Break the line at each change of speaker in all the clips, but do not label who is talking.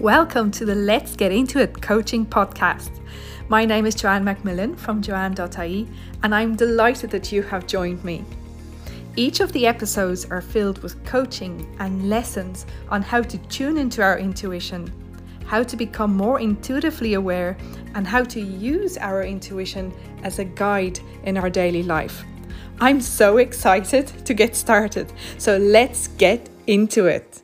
Welcome to the Let's Get Into It coaching podcast. My name is Joanne Macmillan from joanne.ie, and I'm delighted that you have joined me. Each of the episodes are filled with coaching and lessons on how to tune into our intuition, how to become more intuitively aware, and how to use our intuition as a guide in our daily life. I'm so excited to get started, so let's get into it.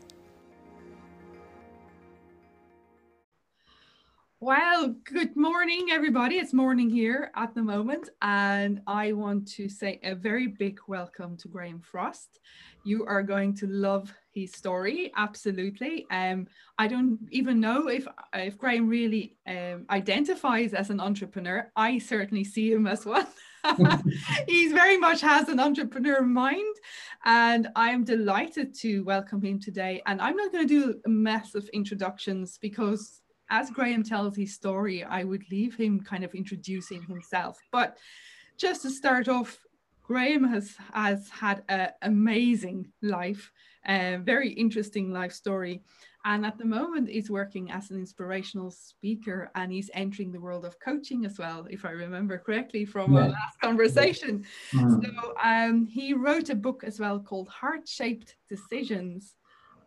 Well, good morning, everybody. It's morning here at the moment, and I want to say a very big welcome to Graham Frost. You are going to love his story, absolutely. Um, I don't even know if if Graham really um, identifies as an entrepreneur. I certainly see him as one. He's very much has an entrepreneur mind, and I'm delighted to welcome him today. And I'm not going to do a massive introductions because as Graham tells his story, I would leave him kind of introducing himself. But just to start off, Graham has has had an amazing life, a very interesting life story, and at the moment is working as an inspirational speaker, and he's entering the world of coaching as well, if I remember correctly from yeah. our last conversation. Mm. So um, he wrote a book as well called Heart Shaped Decisions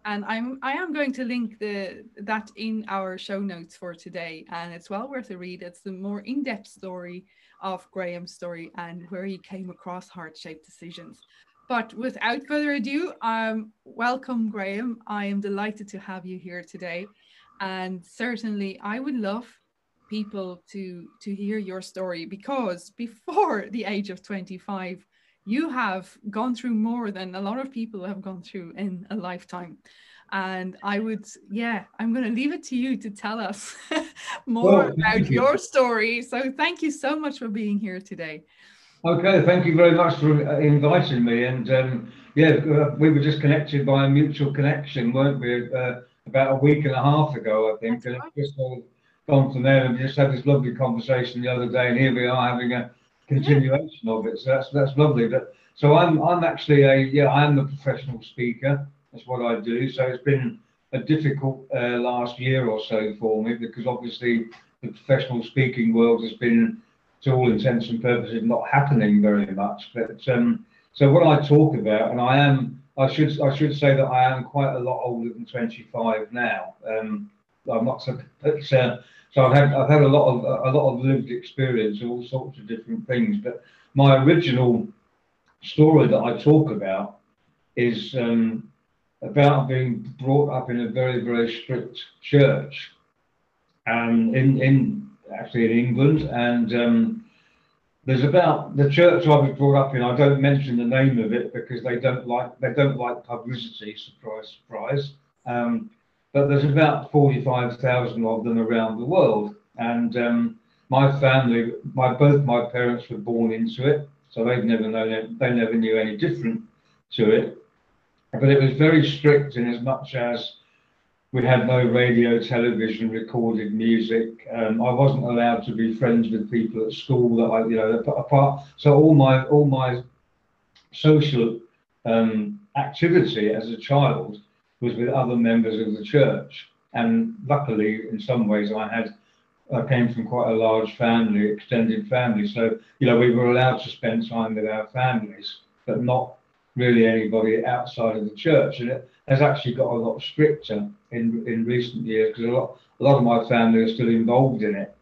and I'm I am going to link the that in our show notes for today, and it's well worth a read. It's the more in-depth story of Graham's story and where he came across heart-shaped decisions. But without further ado, um, welcome, Graham. I am delighted to have you here today, and certainly I would love people to to hear your story because before the age of 25 you have gone through more than a lot of people have gone through in a lifetime. And I would, yeah, I'm going to leave it to you to tell us more well, about you. your story. So thank you so much for being here today.
Okay, thank you very much for inviting me. And um, yeah, uh, we were just connected by a mutual connection, weren't we? Uh, about a week and a half ago, I think. That's and right. it's just all gone from there. And we just had this lovely conversation the other day, and here we are having a continuation of it. So that's that's lovely. But so I'm I'm actually a yeah I'm a professional speaker. That's what I do. So it's been a difficult uh, last year or so for me because obviously the professional speaking world has been to all intents and purposes not happening very much. But um, so what I talk about, and I am I should I should say that I am quite a lot older than 25 now. Um, I'm not so, but uh, so I've had I've had a lot of a lot of lived experience of all sorts of different things. But my original story that I talk about is um, about being brought up in a very very strict church, um, in in actually in England, and um, there's about the church I was brought up in. I don't mention the name of it because they don't like they don't like publicity. Surprise, surprise. Um, but there's about 45,000 of them around the world. And um, my family, my both my parents were born into it, so they've never known it, they never knew any different to it. But it was very strict in as much as we had no radio, television, recorded music. Um, I wasn't allowed to be friends with people at school that I, you know, apart. So all my all my social um, activity as a child was with other members of the church. And luckily, in some ways, I had I came from quite a large family, extended family. So, you know, we were allowed to spend time with our families, but not really anybody outside of the church. And it has actually got a lot stricter in in recent years because a lot a lot of my family are still involved in it.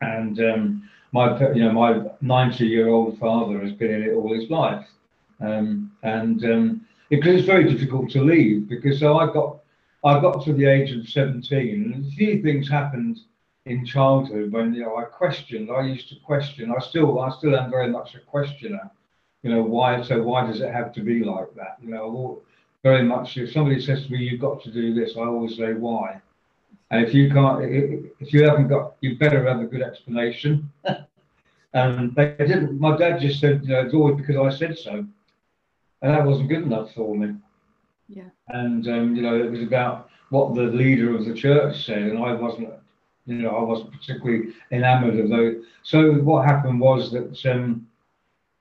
And um, my you know my 90 year old father has been in it all his life. Um, and um, because it's very difficult to leave because so I got I got to the age of 17 and a few things happened in childhood when you know I questioned I used to question I still I still am very much a questioner you know why so why does it have to be like that you know very much if somebody says to me you've got to do this I always say why? And if you can't if you haven't got you better have a good explanation. And they didn't my dad just said you know it's always because I said so and that wasn't good enough for me.
Yeah.
And um, you know, it was about what the leader of the church said, and I wasn't, you know, I wasn't particularly enamoured of those. So what happened was that um,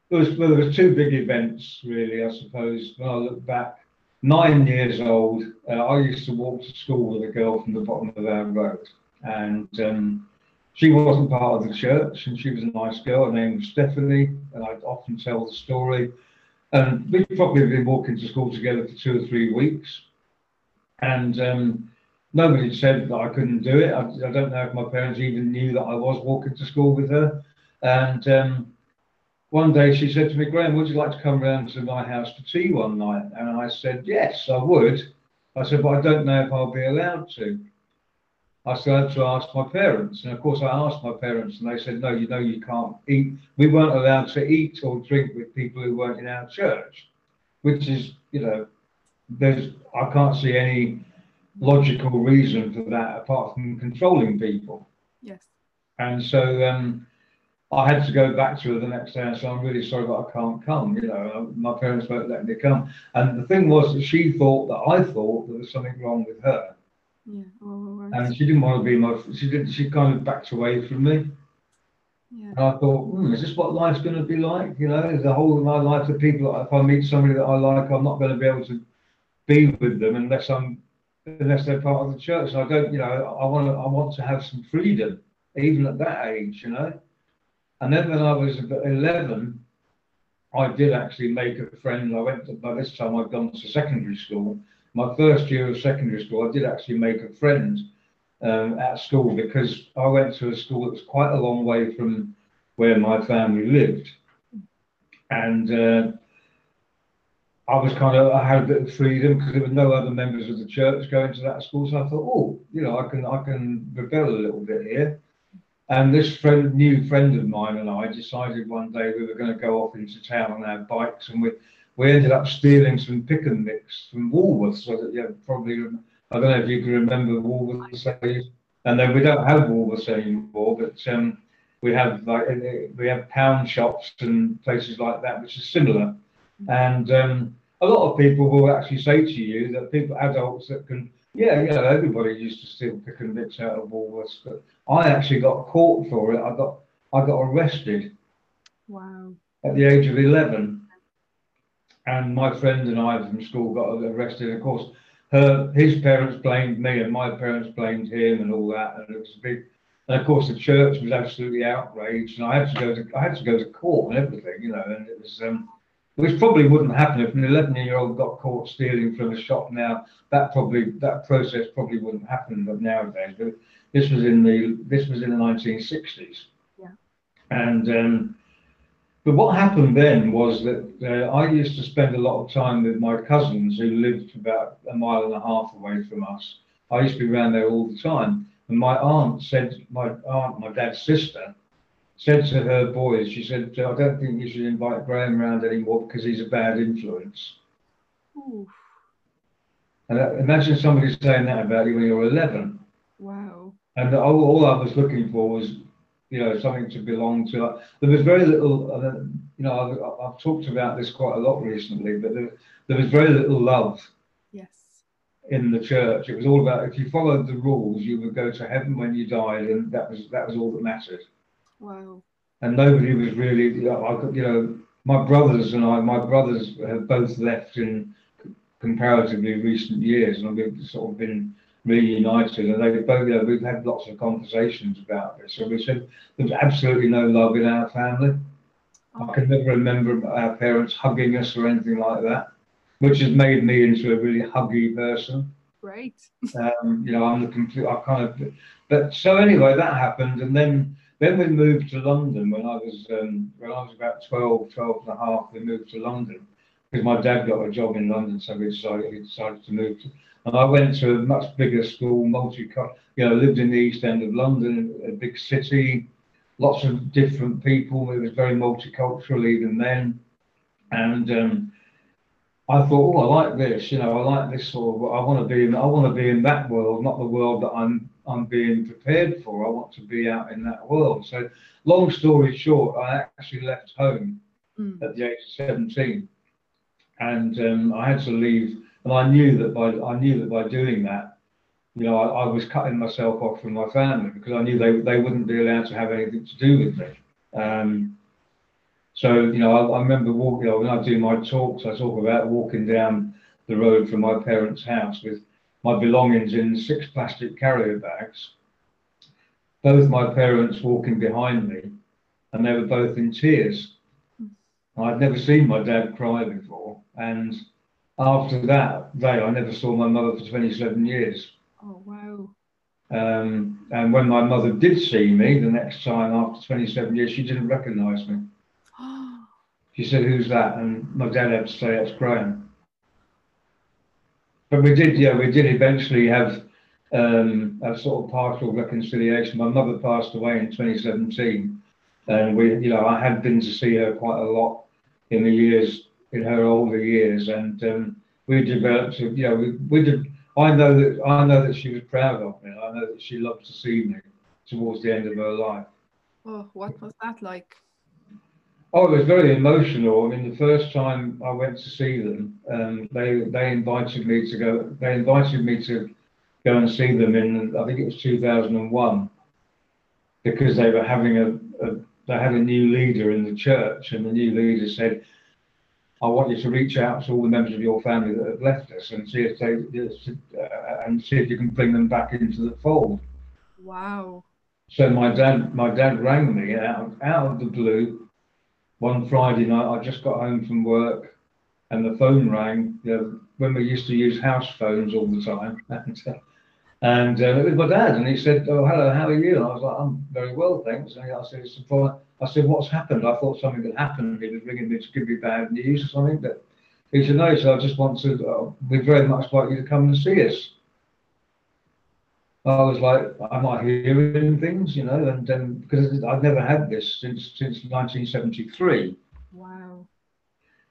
there was well, there was two big events really, I suppose. When I look back, nine years old, uh, I used to walk to school with a girl from the bottom of our road, and um, she wasn't part of the church, and she was a nice girl. Her name was Stephanie, and I'd often tell the story. And we'd probably been walking to school together for two or three weeks, and um, nobody said that I couldn't do it. I, I, don't know if my parents even knew that I was walking to school with her. And um, one day she said to me, Graham, would you like to come round to my house for tea one night? And I said, yes, I would. I said, but I don't know if I'll be allowed to. I started to ask my parents. And of course, I asked my parents, and they said, no, you know, you can't eat. We weren't allowed to eat or drink with people who weren't in our church, which is, you know, there's, I can't see any logical reason for that apart from controlling people.
Yes.
And so um, I had to go back to her the next day and say, I'm really sorry, but I can't come. You know, my parents won't let me come. And the thing was that she thought that I thought there was something wrong with her.
Yeah. Oh,
and she didn't want to be my. She did. She kind of backed away from me.
Yeah.
And I thought, hmm, is this what life's going to be like? You know, the whole of my life, the people. If I meet somebody that I like, I'm not going to be able to be with them unless I'm unless they're part of the church. And I don't, you know, I want to, I want to have some freedom, even at that age, you know. And then when I was 11, I did actually make a friend. I went to, by this time I'd gone to secondary school. My first year of secondary school, I did actually make a friend um, at school because I went to a school that was quite a long way from where my family lived. And uh, I was kind of I had a bit of freedom because there were no other members of the church going to that school. So I thought, oh, you know, I can I can rebel a little bit here. And this friend, new friend of mine and I decided one day we were going to go off into town on our bikes, and we we ended up stealing some pick and mix from Woolworths. So that you probably I don't know if you can remember Woolworths and then we don't have Woolworths anymore, but um, we have like we have pound shops and places like that, which is similar. And um, a lot of people will actually say to you that people, adults that can, yeah, you know, everybody used to steal pick and mix out of Woolworths, but I actually got caught for it. I got, I got arrested.
Wow.
At the age of 11. And my friend and I from school got arrested. Of course, her, his parents blamed me and my parents blamed him and all that. And it was a big, and of course the church was absolutely outraged. And I had to go to, I had to go to court and everything, you know, and it was, um, which probably wouldn't happen if an 11 year old got caught stealing from a shop now that probably that process probably wouldn't happen but nowadays but this was in the this was in the 1960s
yeah
and um, but what happened then was that uh, I used to spend a lot of time with my cousins who lived about a mile and a half away from us. I used to be around there all the time. And my aunt said, my aunt, my dad's sister, said to her boys, she said, I don't think you should invite Graham around anymore because he's a bad influence.
Ooh.
And uh, imagine somebody saying that about you when you're 11.
Wow.
And all, all I was looking for was, you know, something to belong to. There was very little, uh, you know, I've, I've, talked about this quite a lot recently, but there, there was very little love.
Yes.
In the church, it was all about if you followed the rules, you would go to heaven when you died, and that was that was all that mattered.
Wow.
And nobody was really, you know, I, you know, my brothers and I, my brothers have both left in comparatively recent years, and we've sort of been reunited, and they both, you know, we've had lots of conversations about this. and we said there's absolutely no love in our family. I can never remember our parents hugging us or anything like that, which has made me into a really huggy person.
Great.
um, you know, I'm the complete, I kind of, but so anyway, that happened, and then then we moved to London when I was um, when I was about 12, 12 and a half. We moved to London because my dad got a job in London, so we decided we decided to move. To, and I went to a much bigger school, multi, you know, lived in the East End of London, a big city, lots of different people. It was very multicultural even then, and um, I thought, oh, I like this. You know, I like this sort of. I want to be in. I want to be in that world, not the world that I'm I'm being prepared for. I want to be out in that world. So, long story short, I actually left home mm. at the age of 17, and um, I had to leave. And I knew that by I knew that by doing that, you know, I, I, was cutting myself off from my family because I knew they they wouldn't be allowed to have anything to do with me. Um, so you know, I, I remember walking. You know, when I do my talks, I talk about walking down the road from my parents' house with my belongings in six plastic carrier bags. Both my parents walking behind me, and they were both in tears. I'd never seen my dad cry before, and after that day, I never saw my mother for 27 years.
Oh, wow.
Um, and when my mother did see me the next time after 27 years, she didn't recognize me. she said, Who's that? And my dad had to say, That's Graham. But we did, yeah, we did eventually have um, a sort of partial reconciliation. My mother passed away in 2017, and we, you know, I had been to see her quite a lot in the years, in her older years, and um, we developed, you know, we, we did I know that I know that she was proud of me. I know that she loved to see me towards the end of her life.
Oh, what was that like?
Oh, it was very emotional. I mean, the first time I went to see them, um, they they invited me to go. They invited me to go and see them in I think it was 2001 because they were having a, a they had a new leader in the church, and the new leader said, I want you to reach out to all the members of your family that have left us and see if they uh, and see if you can bring them back into the fold.
Wow.
So my dad, my dad rang me out out of the blue one Friday night. I just got home from work, and the phone rang. You know, when we used to use house phones all the time, and, uh, and uh, it was my dad, and he said, "Oh, hello, how are you?" And I was like, "I'm very well, thanks." And I said, "It's I said, what's happened? I thought something had happened. He was ringing me to give me bad news or something. But he said, no, so I just want to, uh, we'd very much like you to come and see us. I was like, am I hearing things, you know? And then, because I've never had this since since 1973.
Wow.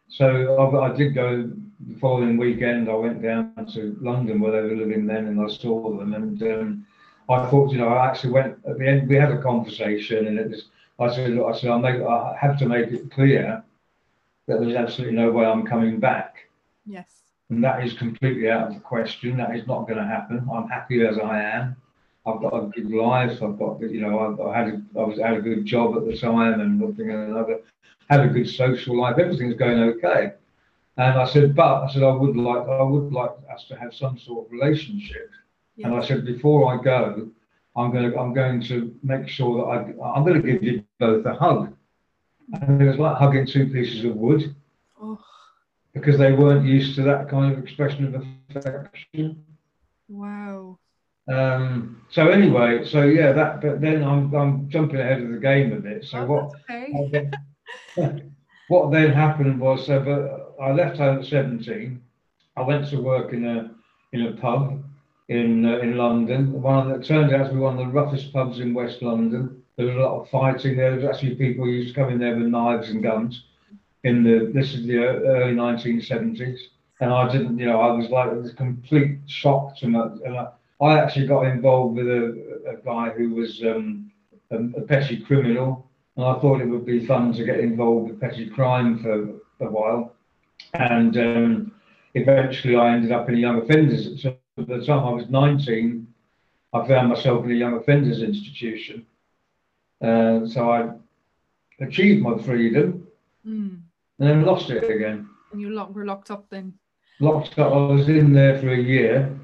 So I, I, did go the following weekend. I went down to London where they were living then, and I saw them. And um, I thought, you know, I actually went at the end. We had a conversation, and it was I said, I said, I'll make, I have to make it clear that there's absolutely no way I'm coming back.
Yes.
And that is completely out of the question. That is not going to happen. I'm happy as I am. I've got a good life. I've got, you know, I, I had, a, I was had a good job at the time and one thing and another. Had a good social life. Everything's going okay. And I said, but I said I would like, I would like us to have some sort of relationship. Yes. And I said, before I go, I'm going to I'm going to make sure that I I'm going to give you both a hug. And it was like hugging two pieces of wood oh. because they weren't used to that kind of expression of affection.
Wow.
Um, so anyway, so yeah, that. But then I'm I'm jumping ahead of the game a bit. So
oh,
what?
Okay.
what then happened was, so but I left home at 17. I went to work in a in a pub in uh, in London. One that turned out to be one of the roughest pubs in West London. There was a lot of fighting there. There was actually people who used to come in there with knives and guns. In the this is the early 1970s, and I didn't, you know, I was like it complete shock to me. And I, I actually got involved with a, a guy who was um, a, a petty criminal, I thought it would be fun to get involved with petty crime for a while. And um, eventually, I ended up in a young offenders by the time I was 19, I found myself in a young offenders institution. Uh, so I achieved my freedom mm. and then lost it again.
And you were locked up then?
Locked up. I was in there for a year,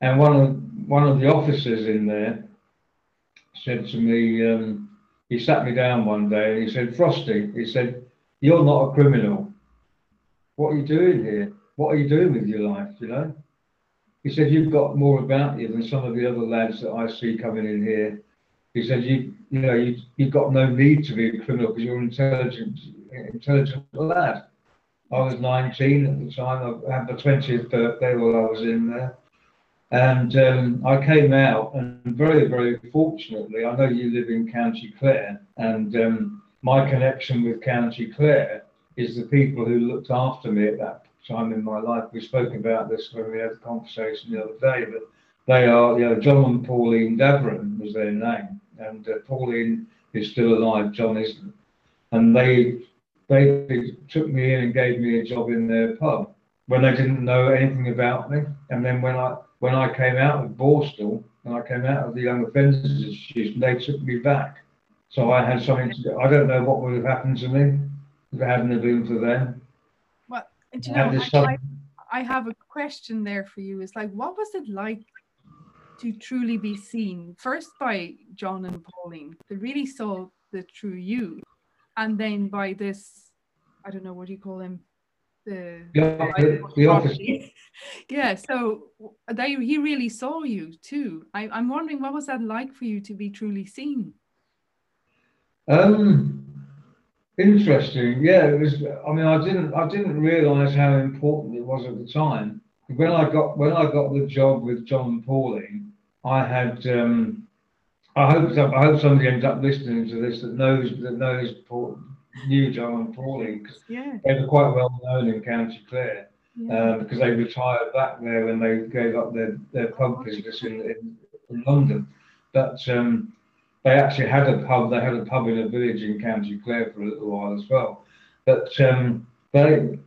and one of one of the officers in there said to me, um, he sat me down one day and he said, Frosty, he said, you're not a criminal. What are you doing here? What are you doing with your life? You know? He said, You've got more about you than some of the other lads that I see coming in here. He said, You you know, you, you've got no need to be a criminal because you're an intelligent, intelligent lad. I was 19 at the time. I had my 20th birthday while I was in there. And um, I came out, and very, very fortunately, I know you live in County Clare, and um, my connection with County Clare is the people who looked after me at that time in my life. We spoke about this when we had a conversation the other day, but they are, you know, John and Pauline Davern was their name, and uh, Pauline is still alive, John isn't. And they they took me in and gave me a job in their pub when they didn't know anything about me. And then when I when I came out of Borstal and I came out of the Young Offenders Institution, they took me back. So I had something to do. I don't know what would have happened to me if it hadn't been for them.
And you know, I, I have a question there for you. It's like, what was it like to truly be seen first by John and Pauline? They really saw the true you, and then by this, I don't know what do you call him, the
yeah, the, office.
yeah. So they he really saw you too. I, I'm wondering what was that like for you to be truly seen?
Um, interesting. Yeah, it was. I mean, I didn't. I didn't realise how important it was at the time. When I got when I got the job with John Pauline, I had. Um, I hope I hope somebody ends up listening to this that knows that knows Paul, knew John Pauline because
yeah.
they were quite well known in County Clare yeah. um, because they retired back there when they gave up their, their pub business in, in, in London. But um, they actually had a pub. They had a pub in a village in County Clare for a little while as well. But um, they,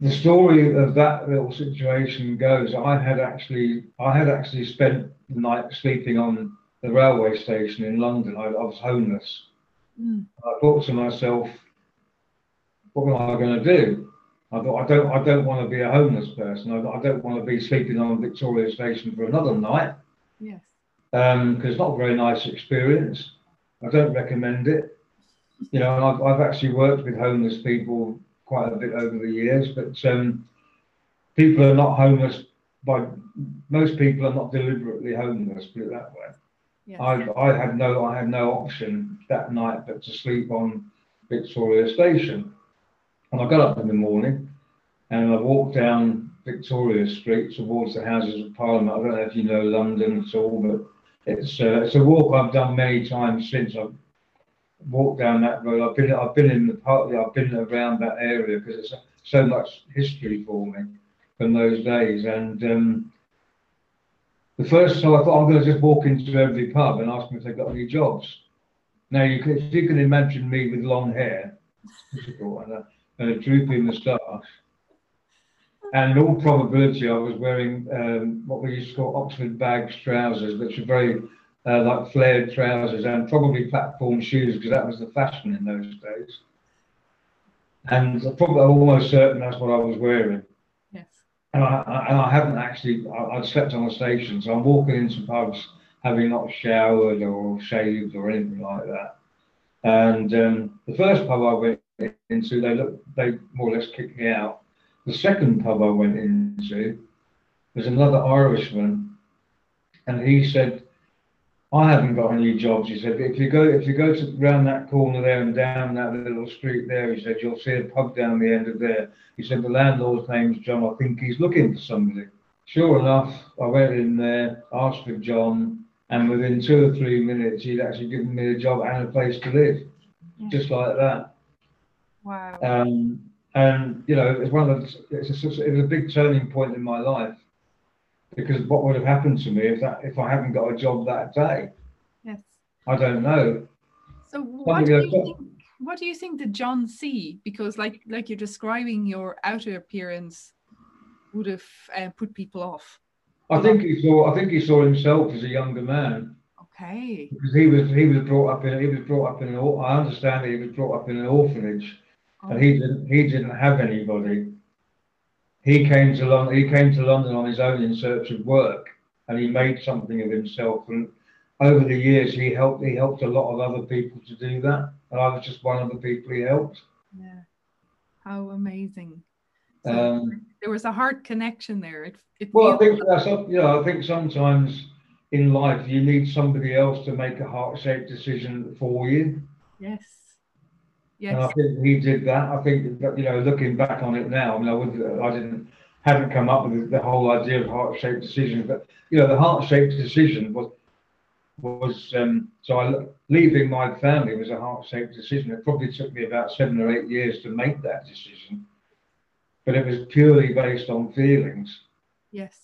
the story of that little situation goes. I had actually, I had actually spent the night sleeping on the railway station in London. I, I was homeless. Mm. I thought to myself, what am I going to do? I thought I don't, I don't want to be a homeless person. I, I don't want to be sleeping on Victoria Station for another night.
Yes
because um, it's not a very nice experience. I don't recommend it. You know, I've, I've actually worked with homeless people quite a bit over the years, but um, people are not homeless by most people are not deliberately homeless. Put it that way. Yes. I, I had no I had no option that night but to sleep on Victoria Station, and I got up in the morning and I walked down Victoria Street towards the Houses of Parliament. I don't know if you know London at all, but it's uh, it's a walk I've done many times since I've walked down that road. I've been I've been in the park. I've been around that area because it's so much history for me from those days. And um, the first time I thought I'm going to just walk into every pub and ask them if they've got any jobs. Now you can, you can imagine me with long hair, and a, and a droopy moustache and in all probability, I was wearing um, what we used to call Oxford bags trousers, which are very uh, like flared trousers, and probably platform shoes because that was the fashion in those days. And probably almost certain that's what I was wearing. And I, and I haven't actually, I, would slept on the station, so I'm walking into pubs having not showered or shaved or anything like that. And um, the first pub I went into, they looked, they more or less kicked me out the second pub I went into was another Irishman, and he said, "I haven't got any jobs." He said, "If you go, if you go to round that corner there and down that little street there," he said, "you'll see a pub down the end of there." He said, "The landlord's name's John. I think he's looking for somebody." Sure enough, I went in there, asked for John, and within two or three minutes, he'd actually given me a job and a place to live, yeah. just like that.
Wow.
Um, and you know, it's one of the, it's a, it was a big turning point in my life because what would have happened to me if that if I hadn't got a job that day?
Yes.
I don't know.
So what do you think? What do you think did John see? Because like like you're describing, your outer appearance would have uh, put people off.
I think he saw. I think he saw himself as a younger man.
Okay.
Because he was he was brought up in he was brought up in an I understand he was brought up in an orphanage and he didn't he didn't have anybody. He came to London. He came to London on his own in search of work, and he made something of himself. And over the years, he helped. He helped a lot of other people to do that, and I was just one of the people he helped.
Yeah, how amazing!
So um,
there was a heart connection there. It, it
well, I think that's you know, I think sometimes in life you need somebody else to make a heart-shaped decision for you.
Yes
Yes. And I think he did that. I think that, you know, looking back on it now, I mean, I would, I didn't, hadn't come up with the whole idea of heart-shaped decision, but you know, the heart-shaped decision was was um, so I leaving my family was a heart-shaped decision. It probably took me about seven or eight years to make that decision, but it was purely based on feelings.
Yes.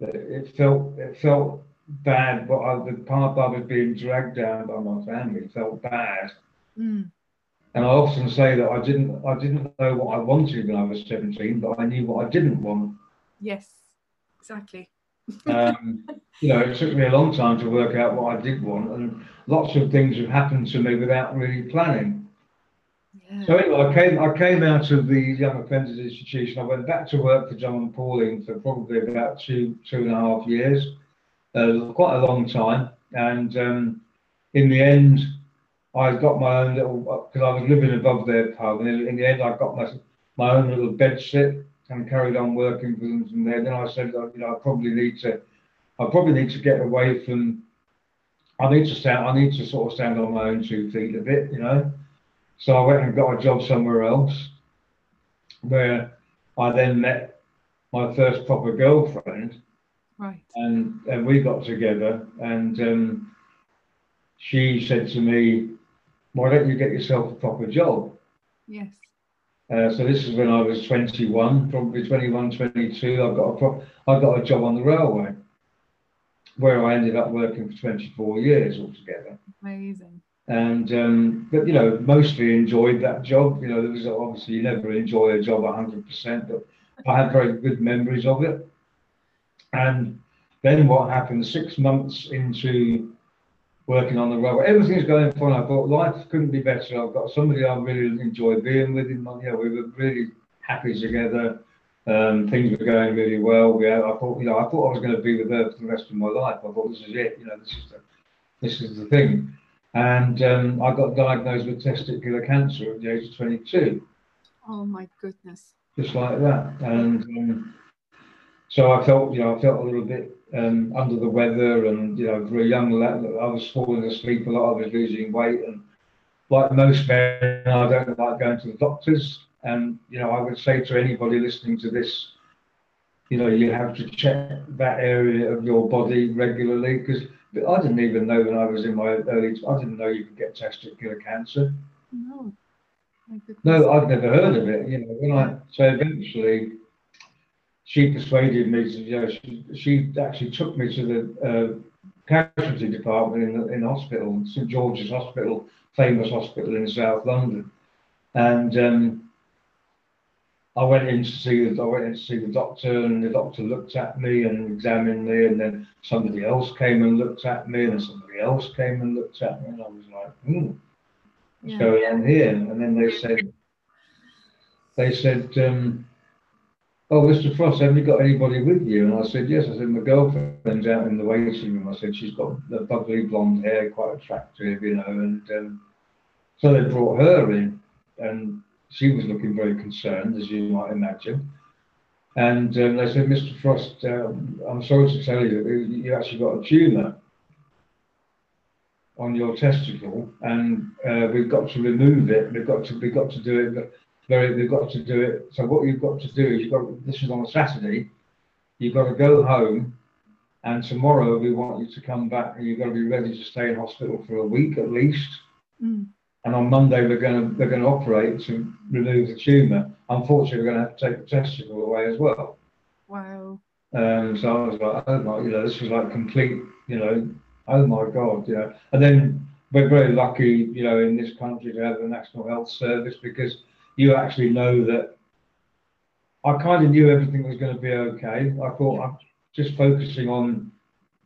It felt it felt bad, but I, the path I was being dragged down by my family felt bad.
Mm.
And I often say that I didn't I didn't know what I wanted when I was 17, but I knew what I didn't want.
Yes, exactly.
um, you know, it took me a long time to work out what I did want, and lots of things have happened to me without really planning. Yeah. So anyway, I came I came out of the Young Offenders Institution. I went back to work for John and Pauline for probably about two two and a half years, uh, quite a long time. And um, in the end, I got my own little because I was living above their pub, and in the end, I got my my own little bed sit and carried on working for them from there. Then I said, you know, I probably need to, I probably need to get away from. I need to stand. I need to sort of stand on my own two feet a bit, you know. So I went and got a job somewhere else, where I then met my first proper girlfriend.
Right.
And and we got together, and um, she said to me, "Why don't you get yourself a proper job?"
Yes.
Uh, so this is when I was 21, probably 21, 22. I got a pro- I got a job on the railway, where I ended up working for 24 years altogether.
Amazing.
And um, but you know, mostly enjoyed that job. You know, there was obviously you never enjoy a job 100%, but I had very good memories of it. And then what happened? Six months into working on the railway. Everything's going fine. I thought life couldn't be better. I've got somebody I really enjoy being with. Him. Know, we were really happy together. Um, things were going really well. We, I thought, you know, I thought I was going to be with her for the rest of my life. I thought this is it. You know, this is the, this is the thing. And um, I got diagnosed with testicular cancer at the age of 22.
Oh my goodness.
Just like that. And um, so I felt, you know, I felt a little bit um, under the weather, and you know, for a young lad, I was falling asleep a lot. I was losing weight, and like most men, I don't like going to the doctors. And you know, I would say to anybody listening to this, you know, you have to check that area of your body regularly because I didn't even know when I was in my early. I didn't know you could get testicular cancer.
No.
No, I'd never heard of it. You know, when I so eventually she persuaded me to, you know, she, she actually took me to the uh, casualty department in the in hospital, St George's Hospital, famous hospital in South London, and um, I went in to see the I went in to see the doctor, and the doctor looked at me and examined me, and then somebody else came and looked at me, and somebody else came and looked at me, and I was like, hmm, what's yeah. going on here? And then they said, they said. Um, oh, Mr. Frost, have you got anybody with you? And I said, yes. I said, my girlfriend's out in the waiting room. I said, she's got the bubbly blonde hair, quite attractive, you know. And um, so they brought her in, and she was looking very concerned, as you might imagine. And um, they said, Mr. Frost, um, I'm sorry to tell you, you actually got a tumour on your testicle, and uh, we've got to remove it. We've got to we've got to do it very, they've got to do it. So what you've got to do is you've got, this is on a Saturday, you've got to go home and tomorrow we want you to come back and you've got to be ready to stay in hospital for a week at least.
Mm.
And on Monday we're going to, they're going to operate to remove the tumour. Unfortunately, we're going to have to take the testicle away as well.
Wow.
Um, so I was like, oh my, you know, this was like complete, you know, oh my God, you know. And then we're very lucky, you know, in this country to have the National Health Service because you actually know that I kind of knew everything was going to be okay. I thought. I'm just focusing on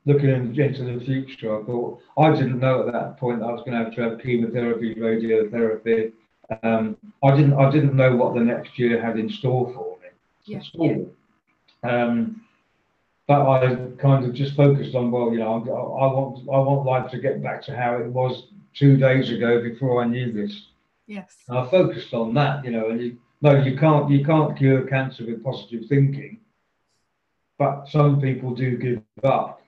looking into the future. I thought I didn't know at that point that I was going to have to have chemotherapy, radiotherapy. Um, I didn't I didn't know what the next year had in store for me
yeah. at all.
Um, but I kind of just focused on well, you know, I, I want I want life to get back to how it was two days ago before I knew this.
Yes.
I focused on that, you know, and you, no, you can't you can't cure cancer with positive thinking, but some people do give up.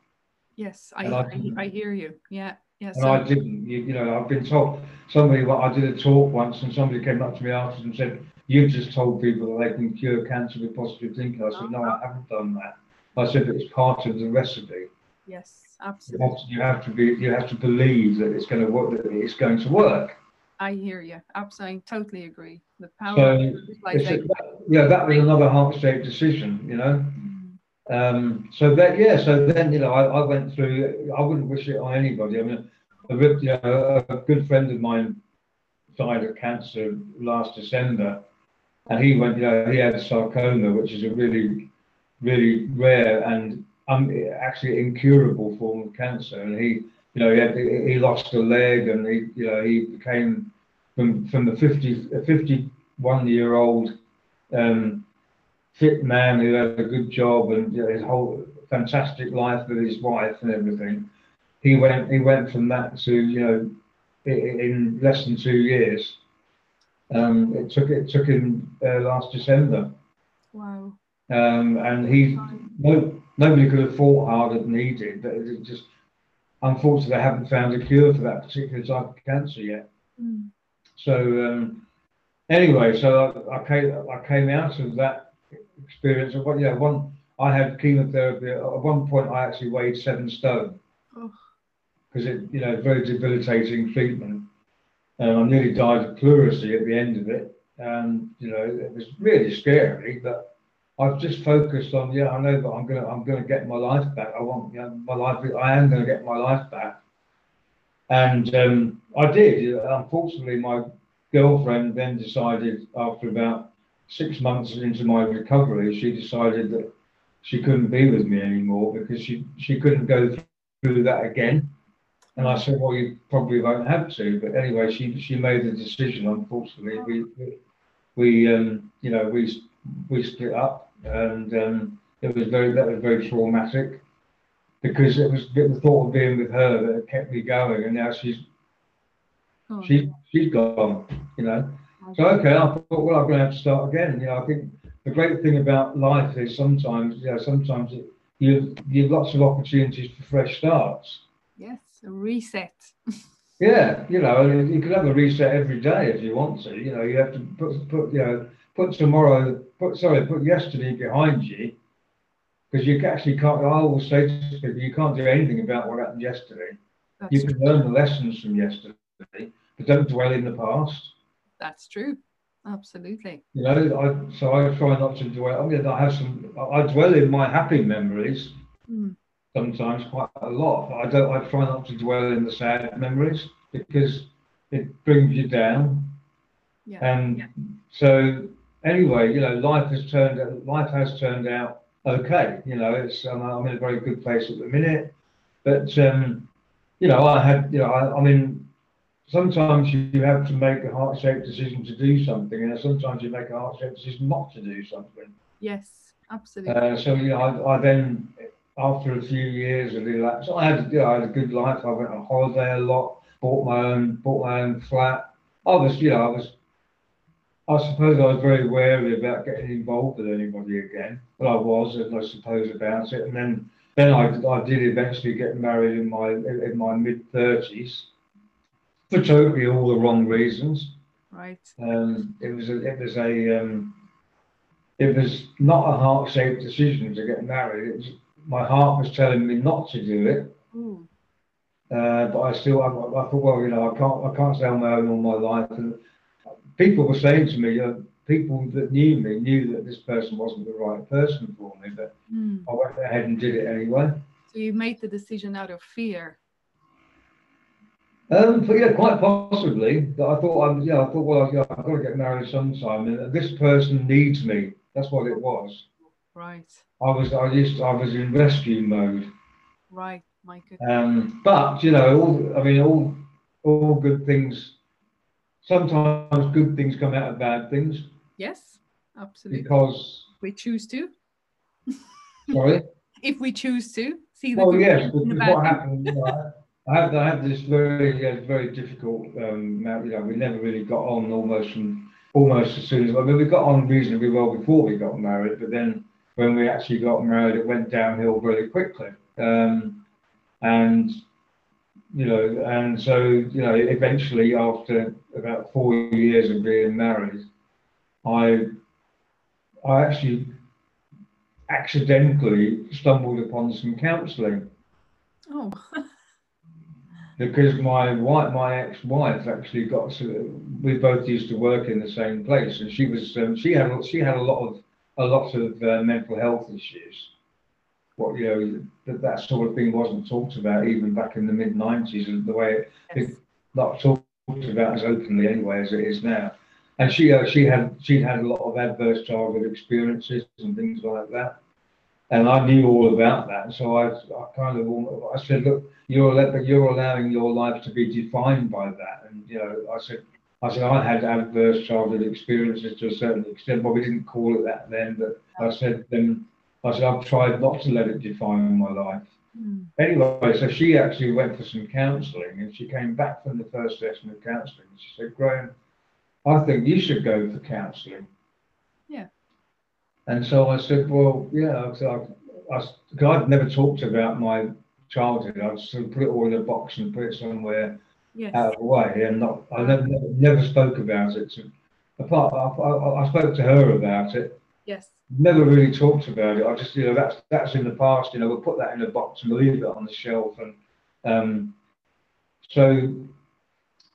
Yes, I, I, I, hear you. Yeah. Yes.
And so. I didn't. You, you, know, I've been told somebody. Well, I did a talk once, and somebody came up to me afterwards and said, "You've just told people that they can cure cancer with positive thinking." I said, "No, I uh-huh. haven't done that." I said it's part of the recipe.
Yes, absolutely.
You have to, you have to be. You have to believe that it's going to work. That it's going to work.
I hear you. Absolutely, totally agree. The power. So,
like a, yeah, that was another heart-shaped decision, you know. Mm. Um, so that yeah, so then you know, I, I went through. I wouldn't wish it on anybody. I mean, a, you know, a good friend of mine died of cancer last December, and he went. You know, he had sarcoma, which is a really, really rare and um, actually incurable form of cancer, and he you know, he, had, he lost a leg and he, you know, he became from from the 50, 51 year old um, fit man who had a good job and you know, his whole fantastic life with his wife and everything. He went he went from that to you know in, less than two years. Um, it took it took him uh, last December.
Wow.
Um, and he no nobody could have fought harder than he did. But it just unfortunately, they haven't found a cure for that particular type of cancer yet.
Mm.
So um, anyway, so I, I, came I came out of that experience. Of what, yeah, one I had chemotherapy. At one point, I actually weighed seven stone because oh. it, you know, very debilitating treatment. And I nearly died of pleurisy at the end of it. And you know, it was really scary, but I've just focused on, yeah, I know that I'm gonna I'm gonna get my life back. I want, you know, my life. I am gonna get my life back, and um, I did. Unfortunately, my girlfriend then decided after about six months into my recovery, she decided that she couldn't be with me anymore because she she couldn't go through that again. And I said, well, you probably won't have to. But anyway, she she made the decision. Unfortunately, we we, um, you know we we split up and um, it was very that was very traumatic because it was the thought of being with her that kept me going, and now she's oh. she's she's gone, you know. So okay, I thought, well, I'm going to have to start again. You know, I think the great thing about life is sometimes, you know, sometimes it, you you have lots of opportunities for fresh starts.
Yes, a reset.
yeah, you know, you could have a reset every day if you want to. You know, you have to put put you know put tomorrow, put sorry, put yesterday behind you, because you actually can't. I always say to people, you can't do anything about what happened yesterday. That's you can true. learn the lessons from yesterday, but don't dwell in the past.
That's true. Absolutely.
You know, I, so I try not to dwell. I mean, I have some. I dwell in my happy memories. Mm. Sometimes quite a lot. I don't. I try not to dwell in the sad memories because it brings you down. Yeah. And yeah. so anyway, you know, life has turned life has turned out okay. You know, it's um, I'm in a very good place at the minute, but um, you know, I had you know, I, I mean, sometimes you have to make a heart-shaped decision to do something, and sometimes you make a heart-shaped decision not to do something.
Yes, absolutely.
Uh, so you know, I, I, then after a few years of relapse, I had you know, I had a good life. I went on holiday a lot, bought my own bought my own flat. I was you know I was I suppose I was very wary about getting involved with anybody again, but I was, and I suppose, about it. And then, then I, I did eventually get married in my in my mid thirties, for totally all the wrong reasons.
Right.
Um, it was a, it was a um, it was not a heart shaped decision to get married. It was, my heart was telling me not to do it. Uh, but I still, I, I, thought, well, you know, I can't, I can't stay on my own all my life, and people were saying to me, uh, people that knew me knew that this person wasn't the right person for me, but mm. I went ahead and did it anyway.
So you made the decision out of fear.
Um, but yeah, quite possibly. But I thought, I, yeah, I thought, well, yeah, I've got to get married sometime, and this person needs me. That's what it was.
Right.
I was, I used, I was in rescue mode.
Right, my goodness.
Um, but you know, all, I mean, all, all good things sometimes good things come out of bad things.
Yes, absolutely.
Because
we choose to.
sorry.
If we choose to see
the. Well, yes, because what happened. I had I had this very uh, very difficult. Um, you know, we never really got on almost from almost as soon as I mean we got on reasonably well before we got married, but then when we actually got married, it went downhill very quickly. Um, and you know, and so, you know, eventually after about four years of being married, I, I actually accidentally stumbled upon some counselling.
Oh.
because my wife, my ex-wife, actually got. To, we both used to work in the same place, and she was. Um, she had. She had a lot of a lot of uh, mental health issues what you know that that sort of thing wasn't talked about even back in the mid 90s and the way yes. it not talked about as openly anyway as it is now and she uh, she had she had a lot of adverse childhood experiences and things like that and I knew all about that so I, I kind of I said look you're you're allowing your life to be defined by that and you know I said I said I had adverse childhood experiences to a certain extent, but we didn't call it that then. But I said then I said I've tried not to let it define my life. Mm. Anyway, so she actually went for some counselling, and she came back from the first session of counselling. She said, "Graham, I think you should go for counselling."
Yeah.
And so I said, "Well, yeah." So I, I, I'd never talked about my childhood. I sort of put it all in a box and put it somewhere yes. out of the way, and not. I never, never, never spoke about it. Apart, I, I, I spoke to her about it.
Yes.
Never really talked about it. I just, you know, that's that's in the past. You know, we'll put that in a box and leave it on the shelf. And um, so,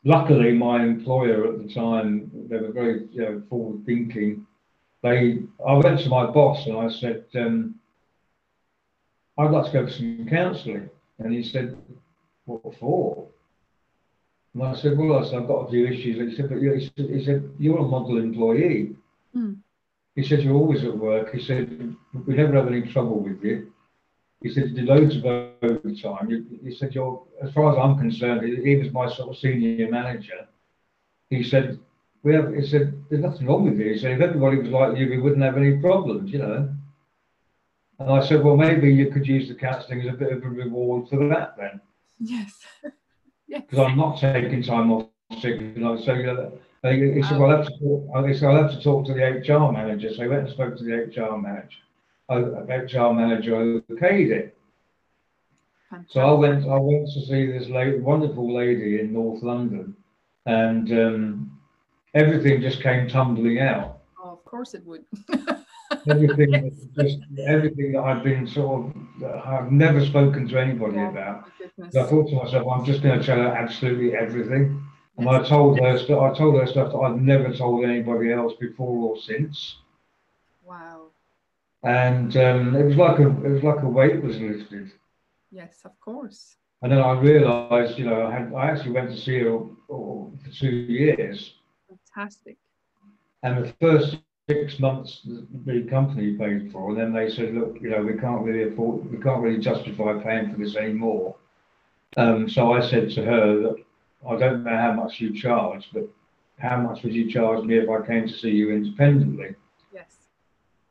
luckily, my employer at the time, they were very, you know, forward thinking. They, I went to my boss and I said, um, I'd like to go for some counselling. And he said, What for? And I said, Well, I said, I've got a few issues. He said, But he said, he said You're a model employee. Mm. He said, You're always at work. He said, We never have any trouble with you. He said, You do loads of overtime. He said, You're, as far as I'm concerned, he was my sort of senior manager. He said, we have, he said, there's nothing wrong with you. He said, if everybody was like you, we wouldn't have any problems, you know. And I said, well, maybe you could use the counselling as a bit of a reward for that then.
Yes.
Because I'm not taking time off sick. You know, so uh, he said, well, I'll have, to talk, he said, I'll have to talk to the HR manager. So he went and spoke to the HR manager. Uh, HR manager okayed it. Fantastic. So I went, I went to see this lady, wonderful lady in North London, and um, everything just came tumbling out.
Oh, of course it would.
everything yes. just everything that I've been sort of I've never spoken to anybody yeah, about. So I thought to myself, I'm just going to tell her absolutely everything. And I told her stuff. I told her stuff that I've never told anybody else before or since.
Wow.
And um, it was like a it was like a weight was lifted.
Yes, of course.
And then I realised, you know, I had I actually went to see her for two years.
Fantastic.
And the first six months the company paid for, and then they said, look, you know, we can't really afford, we can't really justify paying for this anymore. Um, so I said to her that I don't know how much you charge, but how much would you charge me if I came to see you independently?
Yes.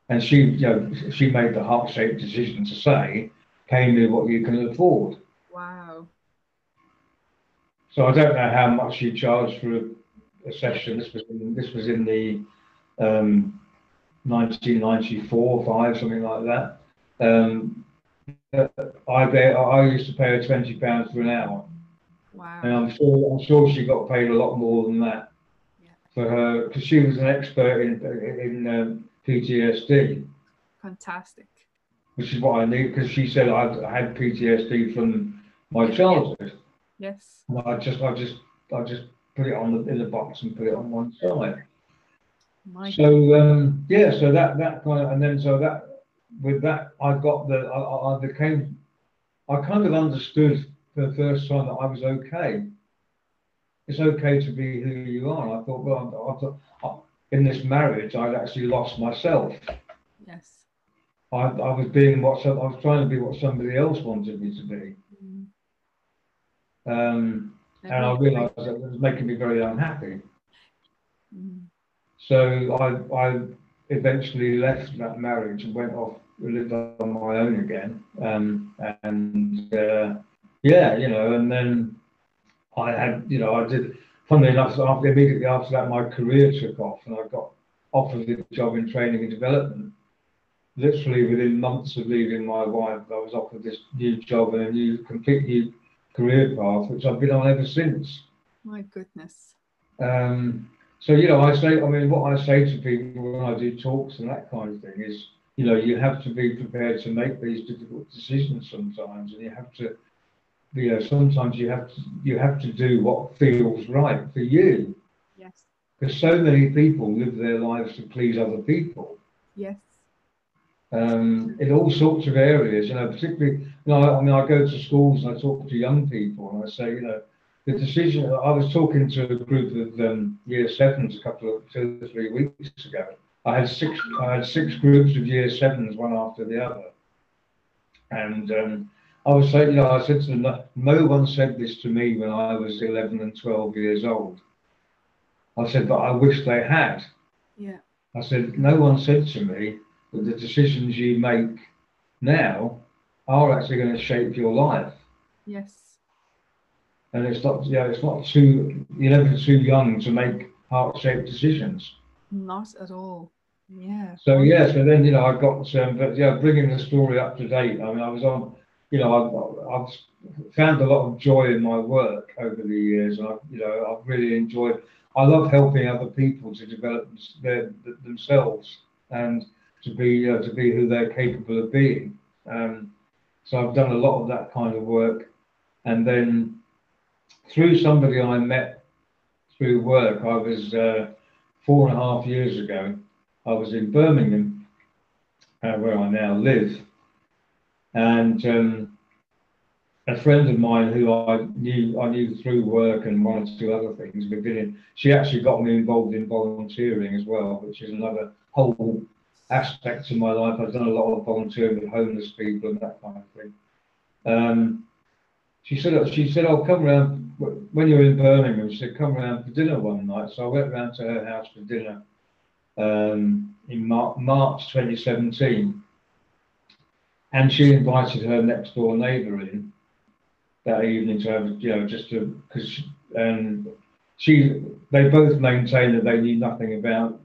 And she, you know, she made the heart-shaped decision to say, pay me what you can afford.
Wow.
So I don't know how much you charge for a, a session. This was in, this was in the um, 1994, five, something like that. Um, I I used to pay her twenty pounds for an hour.
Wow.
And I'm sure I'm sure she got paid a lot more than that yeah. for her because she was an expert in in um, PTSD.
Fantastic.
Which is what I need because she said I had PTSD from my childhood.
Yes.
And I just I just I just put it on the in the box and put it on one side. My so um, yeah, so that that kind of, and then so that with that I got the I, I became I kind of understood for the first time that I was okay. It's okay to be who you are. And I thought, well, I, I, in this marriage, I'd actually lost myself.
Yes.
I, I was being what I was trying to be what somebody else wanted me to be. Mm. Um, and I realised that it was making me very unhappy. Mm. So I, I eventually left that marriage and went off lived on my own again. Um, and uh, yeah, you know, and then I had, you know, I did. Funnily enough, after immediately after that, my career took off, and I got offered a job in training and development. Literally within months of leaving my wife, I was offered this new job and a new, complete new career path, which I've been on ever since.
My goodness.
Um, so you know, I say, I mean, what I say to people when I do talks and that kind of thing is, you know, you have to be prepared to make these difficult decisions sometimes, and you have to, you know, sometimes you have to you have to do what feels right for you.
Yes.
Because so many people live their lives to please other people.
Yes.
Um, in all sorts of areas, you know, particularly, you know, I mean, I go to schools and I talk to young people and I say, you know, the decision, I was talking to a group of um, year sevens a couple of two or three weeks ago. I had six, I had six groups of year sevens, one after the other. And um, I was saying, you know, I said to them, no one said this to me when I was 11 and 12 years old. I said, but I wish they had.
Yeah.
I said, no one said to me that the decisions you make now are actually going to shape your life.
Yes.
And it's not, yeah, it's not too, you're never too young to make heart-shaped decisions.
Not at all. Yeah.
So yeah, so then you know I got um, but yeah, bringing the story up to date. I mean, I was on, you know, I've, I've found a lot of joy in my work over the years, and I've, you know, I've really enjoyed. I love helping other people to develop their, themselves and to be uh, to be who they're capable of being. Um, so I've done a lot of that kind of work, and then through somebody I met through work, I was uh, four and a half years ago. I was in Birmingham, uh, where I now live, and um, a friend of mine who I knew I knew through work and one or two other things. We've. She actually got me involved in volunteering as well, which is another whole aspect of my life. I've done a lot of volunteering with homeless people and that kind of thing. Um, she said, she said, I'll come around when you're in Birmingham. She said, come around for dinner one night. So I went round to her house for dinner um, in Mar- March 2017. And she invited her next door neighbour in that evening to have, you know, just to, because, and she, they both maintained that they knew nothing about,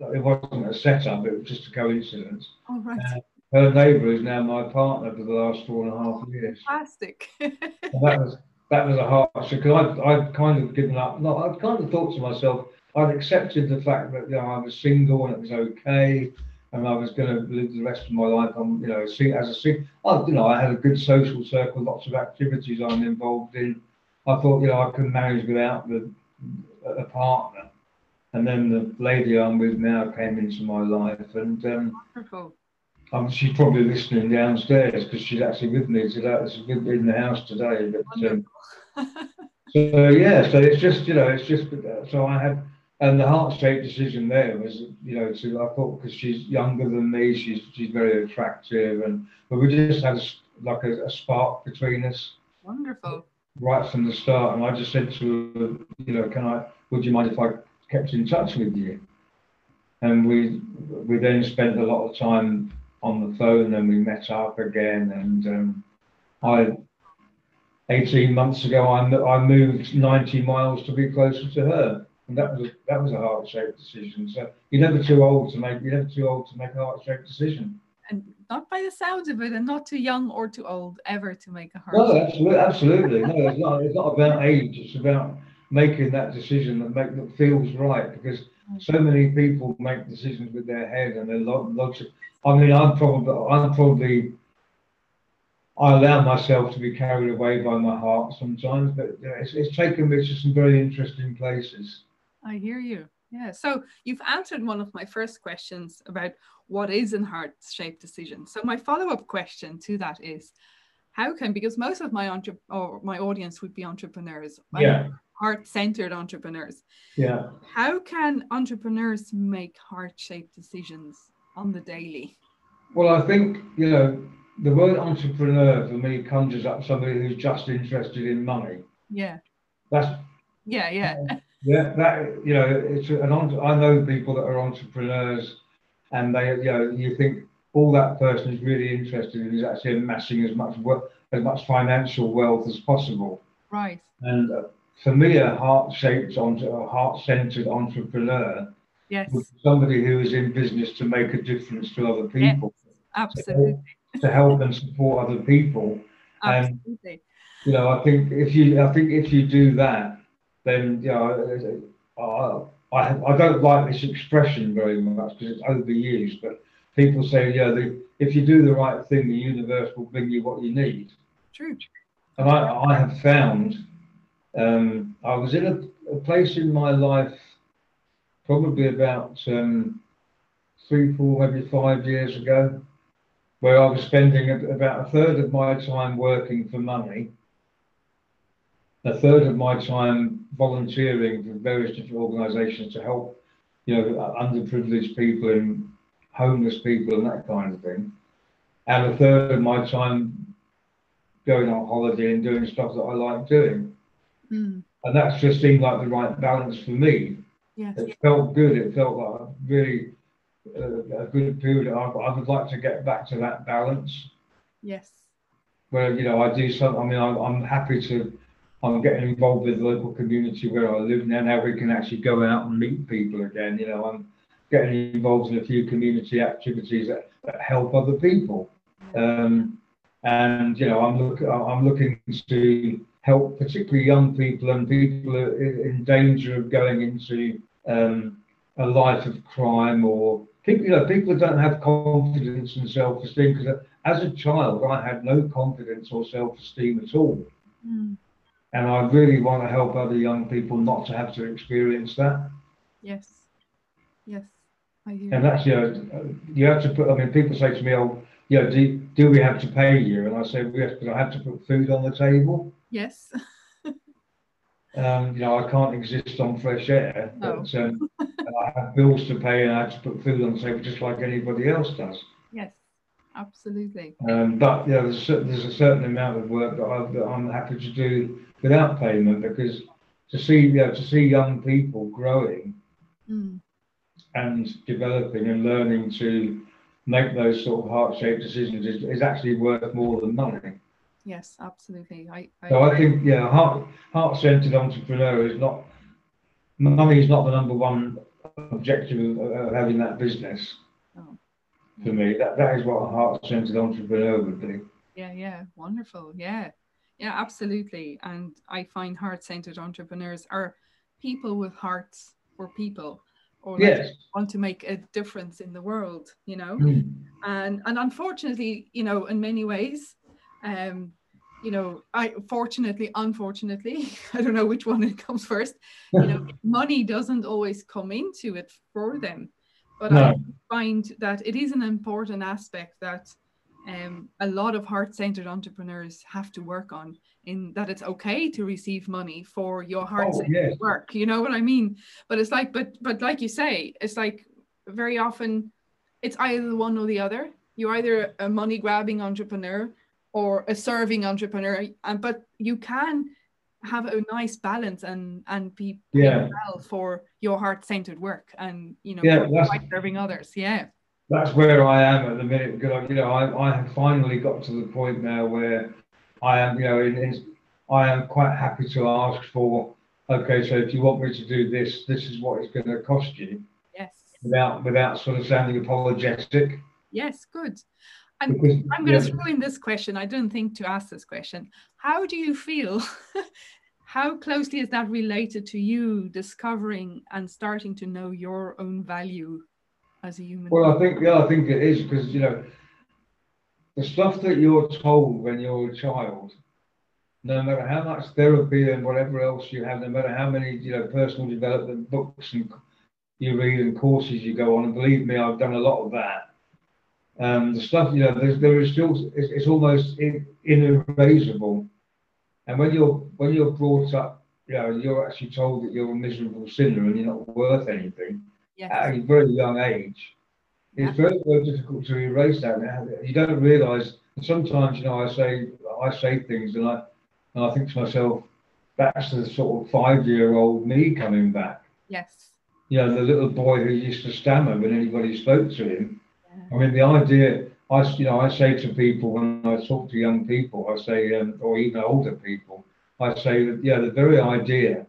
it wasn't a setup, it was just a coincidence.
All right.
Uh, her neighbour is now my partner for the last four and a half years.
Fantastic.
that was that was a hard because I'd, I'd kind of given up. No, I'd kind of thought to myself, I'd accepted the fact that you know I was single and it was okay, and I was going to live the rest of my life on you know as a single. you know I had a good social circle, lots of activities I'm involved in. I thought you know I could manage without the a partner, and then the lady I'm with now came into my life, and um,
wonderful.
Um, she's probably listening downstairs because she's actually with me today. She's with me in the house today. But um, so yeah, so it's just you know it's just so I had and the heart shaped decision there was you know to I thought because she's younger than me, she's she's very attractive and but we just had a, like a, a spark between us.
Wonderful.
Right from the start, and I just said to her, you know, can I? Would you mind if I kept in touch with you? And we we then spent a lot of time on the phone and we met up again. And um, I, 18 months ago, I, I moved 90 miles to be closer to her. And that was a, that was a heart-shaped decision. So you're never too old to make you're never too old to make a heart-shaped decision.
And not by the sounds of it, and not too young or too old ever to make a heart.
No, absolutely, absolutely. No, it's not. It's not about age. It's about making that decision that make that feels right. Because mm. so many people make decisions with their head and their logic. I mean, I'm probably, I'm probably, I allow myself to be carried away by my heart sometimes, but it's, it's taken me to some very interesting places.
I hear you. Yeah. So you've answered one of my first questions about what is an heart-shaped decision. So my follow-up question to that is, how can because most of my entre- or my audience would be entrepreneurs.
Yeah.
Heart-centered entrepreneurs.
Yeah.
How can entrepreneurs make heart-shaped decisions on the daily?
Well, I think, you know, the word entrepreneur for me conjures up somebody who's just interested in money.
Yeah.
That's
yeah, yeah.
yeah, that you know, it's an I know people that are entrepreneurs and they you know, you think all that person is really interested in is actually amassing as much work as much financial wealth as possible.
Right.
And uh, for me, a heart-shaped, a heart-centered entrepreneur
Yes.
Somebody who is in business to make a difference to other people. Yes,
absolutely.
To help, and support other people.
Absolutely.
And, you know, I think if you, I think if you do that, then you know, I, I, I don't like this expression very much because it's overused. But people say, yeah, the, if you do the right thing, the universe will bring you what you need.
True.
And I, I have found, um, I was in a, a place in my life probably about um, three, four, maybe five years ago, where I was spending about a third of my time working for money, a third of my time volunteering for various different organisations to help, you know, underprivileged people and homeless people and that kind of thing, and a third of my time going on holiday and doing stuff that I like doing.
Mm.
And that's just seemed like the right balance for me
Yes.
It felt good. It felt like a really uh, a good period. I, I would like to get back to that balance
Yes.
where you know I do something. I mean, I'm, I'm happy to. I'm getting involved with the local community where I live now. Now we can actually go out and meet people again. You know, I'm getting involved in a few community activities that, that help other people. Um, and you know, I'm look, I'm looking to help particularly young people and people in, danger of going into um, a life of crime or people. You know, people don't have confidence and self-esteem because as a child, I had no confidence or self-esteem at all.
Mm.
And I really want to help other young people not to have to experience that.
Yes. Yes. I hear.
And that's, you know, you have to put, I mean, people say to me, oh, you know, do, do we have to pay you? And I say, yes, but I have to put food on the table.
Yes.
Um, you know, I can't exist on fresh air,
No.
but um, I have bills to pay and I have to put food on the table just like anybody else does.
yes. Absolutely.
Um, but yeah, there's a, there's a certain amount of work that, I, that I'm happy to do without payment because to see you know, to see young people growing
Mm.
and developing and learning to make those sort of heart-shaped decisions is, is actually worth more than money.
Yes. Absolutely. I. I
So I think yeah, heart heart-centered entrepreneur is not money is not the number one objective of, of having that business. For me, that that is what a heart-centered entrepreneur would be.
Yeah, yeah, wonderful. Yeah, yeah, absolutely. And I find heart centered entrepreneurs are people with hearts for people or
Yes.
want to make a difference in the world, you know.
Mm.
And and unfortunately, you know, in many ways, um, you know, I fortunately, unfortunately, I don't know which one it comes first, you know, money doesn't always come into it for them. But I find that it is an important aspect that um, a lot of heart-centered entrepreneurs have to work on in that it's okay to receive money for your heart-centered
yes.
work you know what i mean? But it's like but but like you say it's like very often it's either the one or the other. You're either a money grabbing entrepreneur or a serving entrepreneur and but you can have a nice balance and and be
Yeah.
well for your heart-centered work and you know
Yeah,
serving others yeah
that's where I am at the minute because you know I, I have finally got to the point now where I am you know in, in I am quite happy to ask for okay so if you want me to do this this is what it's going to cost you
yes
without without sort of sounding apologetic
yes good and
because
I'm going to throw in this question. I didn't think to ask this question. How do you feel? How closely is that related to you discovering and starting to know your own value as a human?
well I think yeah I think it is because you know the stuff that you're told when you're a child no matter how much therapy and whatever else you have no matter how many you know personal development books and you read and courses you go on and believe me I've done a lot of that um, the stuff you know there is still it's, it's almost in, inerasable and when you're when you're brought up you know you're actually told that you're a miserable sinner and you're not worth anything
yes.
at a very young age
Yeah.
it's very very difficult to erase that you don't realize sometimes you know I say I say things and I and I think to myself that's the sort of five year old me coming back
yes.
you know, the little boy who used to stammer when anybody spoke to him.
Yeah.
I mean, the idea, I, you know, I say to people when I talk to young people, I say, um, or even older people, I say that, yeah, the very idea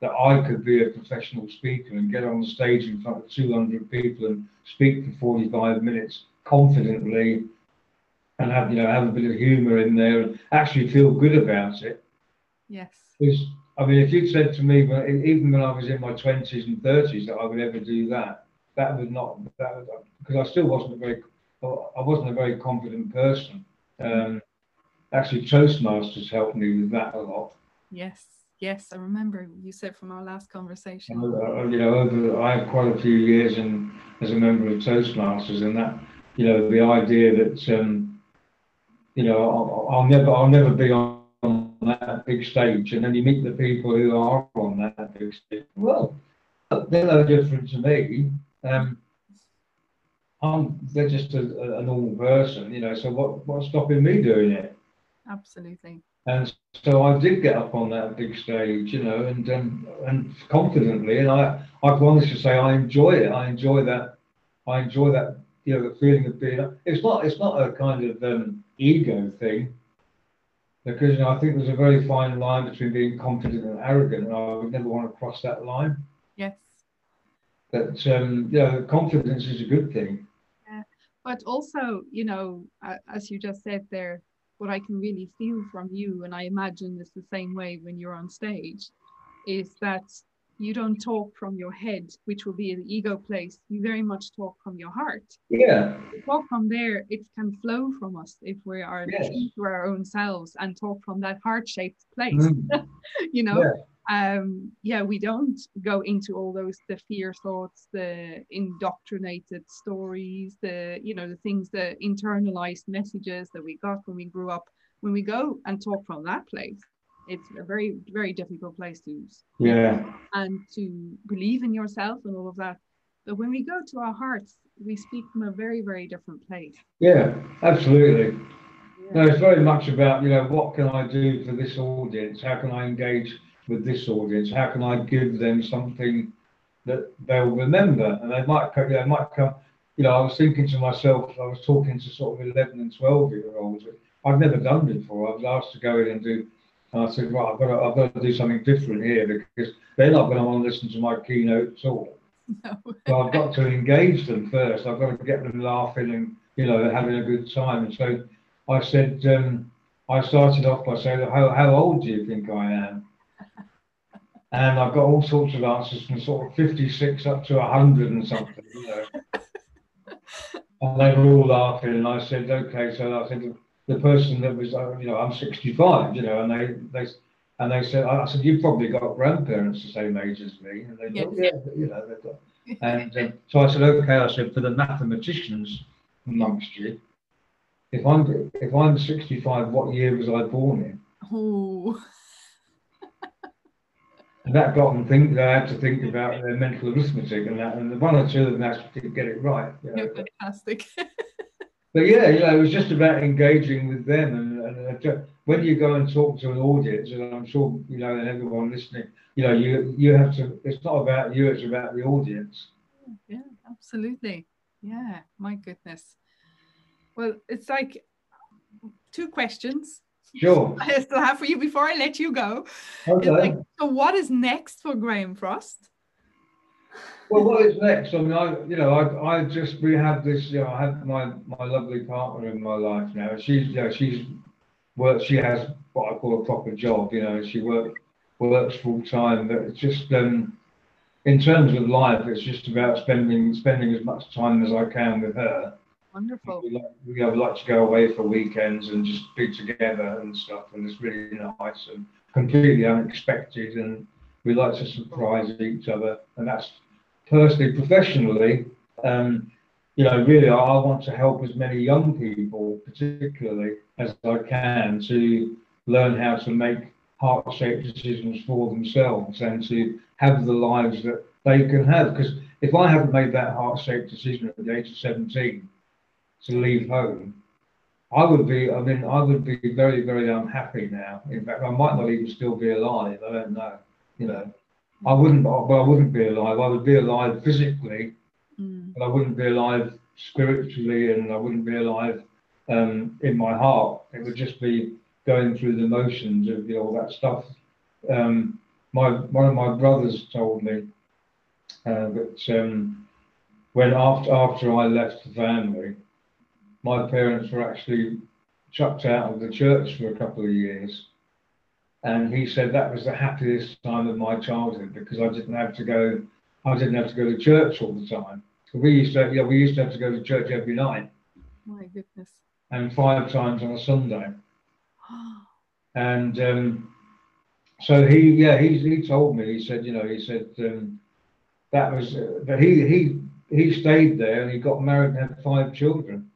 that I could be a professional speaker and get on the stage in front of 200 people and speak for 45 minutes confidently and have, you know, have a bit of humor in there and actually feel good about it
Yes.
is, I mean, if you'd said to me, even when I was in my twenties and thirties, that I would ever do that, that would not, that would, because I still wasn't a very, I wasn't a very confident person. Um, actually, Toastmasters helped me with that a lot.
Yes. Yes. I remember you said from our last conversation.
Uh, you know, over, I had quite a few years in as a member of Toastmasters, and that, you know, the idea that, um, you know, I'll, I'll never, I'll never be on that big stage, and then you meet the people who are on that big stage. Well, they're no different to me. Um, I'm, they're just a, a normal person, you know. So what, what's stopping me doing it?
Absolutely.
And so I did get up on that big stage, you know, and um, and confidently, and I I can honestly say I enjoy it. I enjoy that. I enjoy that. You know, the feeling of being. It's not. It's not a kind of um, ego thing. Because you know, I think there's a very fine line between being confident and arrogant, and I would never want to cross that line.
Yes.
But um, you know, confidence is a good thing.
But also, you know, as you just said there, what I can really feel from you, and I imagine it's the same way when you're on stage, is that you don't talk from your head, which will be the ego place. You very much talk from your heart.
Yeah.
You talk from there, it can flow from us if we are yes. true to our own selves and talk from that heart-shaped place. Mm. you know, yeah. Um, yeah, we don't go into all those the fear thoughts, the indoctrinated stories, the you know the things, the internalized messages that we got when we grew up. When we go and talk from that place, it's a very very difficult place to
yeah.
and to believe in yourself and all of that. But when we go to our hearts we speak from a very very different place.
Yeah absolutely. Yeah. no it's very much about you know what can i do for this audience? How can i engage with this audience how can i give them something that they'll remember and they might come they might come you know i was thinking to myself i was talking to sort of 11 and 12 year olds i've never done before i was asked to go in and do and I said, right, I've got, to, I've got to do something different here because they're not going to want to listen to my keynote at all. No. so I've got to engage them first. I've got to get them laughing and, you know, having a good time. And so I said, um, I started off by saying, how, how old do you think I am? And I've got all sorts of answers from sort of 56 up to 100 and something, you know. and they were all laughing. And I said, okay. So I said, the person that was, uh, you know, I'm 65, you know, and they, they, and they said, I said, you've probably got grandparents the same age as me. And they thought, yeah, you know, they've got. And um, so I said, okay, I said, for the mathematicians amongst you, if I'm if I'm 65, what year was I born in?
Oh.
And that got them think they had to think about their mental arithmetic and that, and the one or two of them actually did get it right.
You know. fantastic.
but yeah, you know, it was just about engaging with them. And, and uh, when you go and talk to an audience, and I'm sure you know, and everyone listening, you know, you you have to. It's not about you; it's about the audience.
Yeah, absolutely. Yeah, my goodness. Well, it's like two questions.
Sure.
I still have for you before I let you go.
Okay.
Like, so, what is next for Graham Frost?
Well, what is next? I mean, I, you know, I, I just we have this. You know, I have my my lovely partner in my life now. She's, you know, she's worked. She has what I call a proper job. You know, she work works full time. But it's just um, in terms of life, it's just about spending spending as much time as I can with her.
Wonderful.
We like, we like to go away for weekends and just be together and stuff, and it's really nice and completely unexpected. And we like to surprise each other, and that's personally, professionally, um, you know, really, I, I want to help as many young people, particularly, as I can to learn how to make heart-shaped decisions for themselves and to have the lives that they can have. Because if I haven't made that heart-shaped decision at the age of 17 to leave home, I would be, I mean, I would be very, very unhappy now. In fact, I might not even still be alive. I don't know, you know. I wouldn't, but I wouldn't be alive. I would be alive physically, mm. but I wouldn't be alive spiritually, and I wouldn't be alive um, in my heart. It would just be going through the motions of you know, all that stuff. Um, my one of my brothers told me uh, that um, when after after I left the family, my parents were actually chucked out of the church for a couple of years and he said that was the happiest time of my childhood because I didn't have to go, I didn't have to go to church all the time. We used to, yeah, we used to have to go to church every night.
My goodness.
And five times on a Sunday. and um, so he, yeah, he, he told me, he said, you know, he said um, that was, uh, but he, he, he stayed there and he got married and had five children.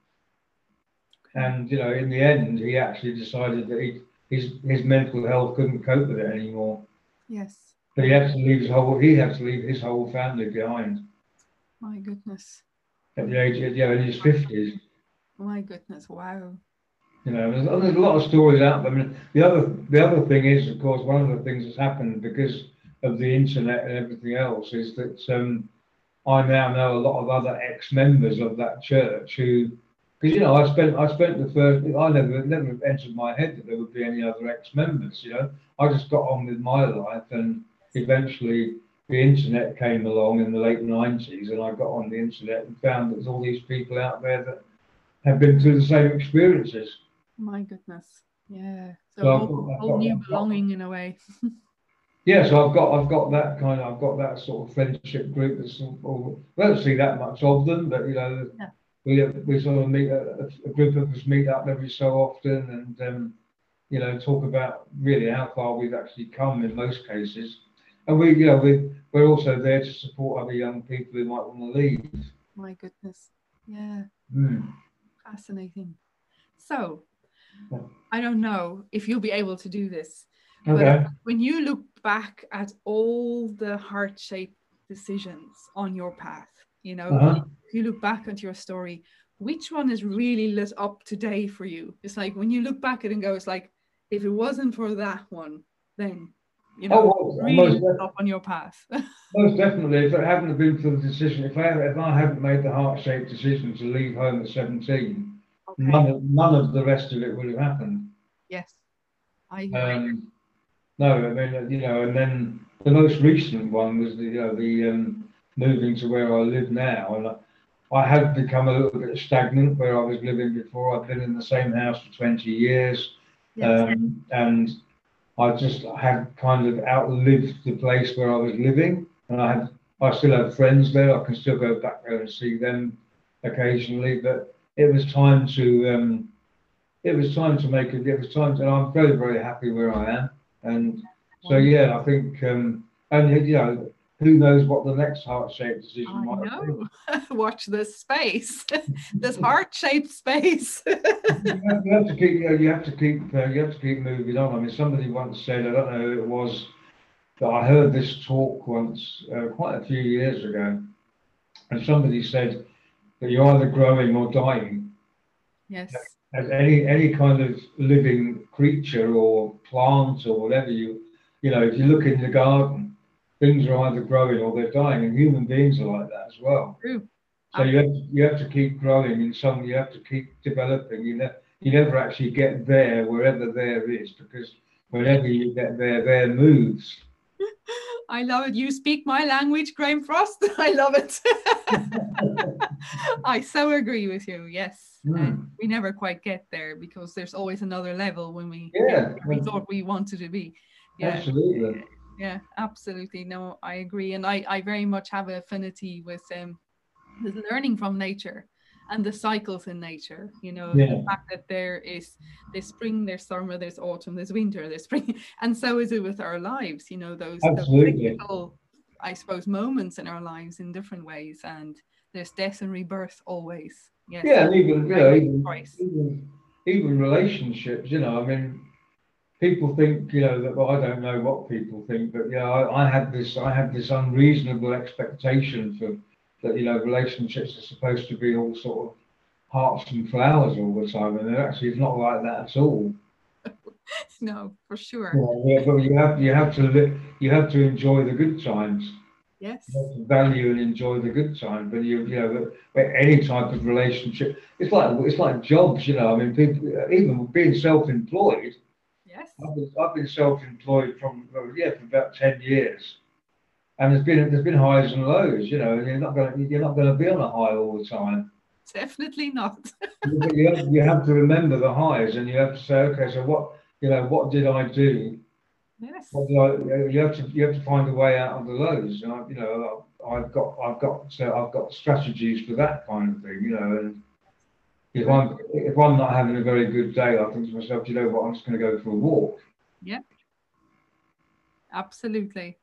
And, you know, in the end, he actually decided that he, his his mental health couldn't cope with it anymore.
Yes.
But he had to leave his whole he had to leave his whole family behind.
My goodness.
At the age of, yeah, in his fifties.
My goodness, wow.
You know, there's, there's, a lot of stories out there. I mean, the other the other thing is, of course, one of the things that's happened because of the internet and everything else is that um, I now know a lot of other ex-members of that church who, because you know, I spent I spent the first I never never entered my head that there would be any other ex-members. You know, I just got on with my life, and eventually the internet came along in the late 90s, and I got on the internet and found that there's all these people out there that have been through the same experiences.
My goodness, yeah. So, so whole, whole new belonging in a way.
yeah, so I've got I've got that kind of I've got that sort of friendship group. That's all, we don't see that much of them, but you know, yeah. We we sort of meet a, a, group of us meet up every so often, and um, you know, talk about really how far we've actually come in most cases. And we, you know, we we're also there to support other young people who might want to leave.
My goodness, yeah, mm. fascinating. So, I don't know if you'll be able to do this, okay. but when you look back at all the heart-shaped decisions on your path, you know, uh-huh. if you look back at your story, which one is really lit up today for you? It's like when you look back at it and go, it's like, if it wasn't for that one, then you know, oh, well, really lit up on your path.
most definitely. If it hadn't been for the decision, if I if I hadn't made the heart-shaped decision to leave home at 17, okay. none, of, none of the rest of it would have happened.
Yes, I. Um,
no, I mean, you know, and then the most recent one was the, you know, the um, moving to where I live now. And I, I had become a little bit stagnant where I was living before. I've been in the same house for 20 years. Yes. Um, and I just had kind of outlived the place where I was living. And I have I still have friends there. I can still go back there and see them occasionally. But it was time to um, it was time to make it. It was time to, and I'm very very happy where I am. And so yeah, I think um, and you know who knows what the next heart-shaped decision I might know.
be. Watch this space, this heart-shaped space.
you, have, you, have, to keep, you, know, you have to keep, uh, you have to keep moving on. I mean, somebody once said, I don't know who it was, but I heard this talk once, uh, quite a few years ago, and somebody said, that you're either growing or dying.
Yes.
As any any kind of living creature or plant or whatever you you know, if you look in the garden, things are either growing or they're dying, and human beings are like that as well.
True.
So you have to, you have to keep growing in some. You have to keep developing. You know, you never actually get there wherever there is because whenever you get there, there moves.
I love it. You speak my language, Graham Frost. I love it. I so agree with you. Yes. Mm. we never quite get there because there's always another level when we
yeah.
we thought we wanted to be.
Yeah. Absolutely.
Yeah, absolutely. No, I agree. And I, I very much have an affinity with um with learning from nature and the cycles in nature you know yeah. the fact that there is there's spring there's summer there's autumn there's winter there's spring and so is it with our lives you know those, those i suppose moments in our lives in different ways and there's death and rebirth always
yes yeah and even you know even, even, even relationships you know i mean people think you know that well i don't know what people think but yeah I, I had this i had this unreasonable expectation for that you know relationships are supposed to be all sort of hearts and flowers all the time, and it actually is not like that at all.
no, for sure.
Yeah, yeah, but you have you have to live, you have to enjoy the good times.
Yes.
value and enjoy the good times, but you you know any type of relationship, it's like it's like jobs, you know. I mean, people even being self-employed. I've been, I've been self-employed from yeah for about ten years and there's been there's been highs and lows, you know, you're not going to you're not going to be on a high all the time.
Definitely not.
you, have, you have to remember the highs, and you have to say, okay, so what you know, what did I do?
Yes.
What did I, you have to you have to find a way out of the lows, and I, you know, I've got I've got so I've got strategies for that kind of thing, you know, and. If I'm if I'm not having a very good day, I think to myself, you know what, I'm just going to go for a walk.
Yeah. Absolutely.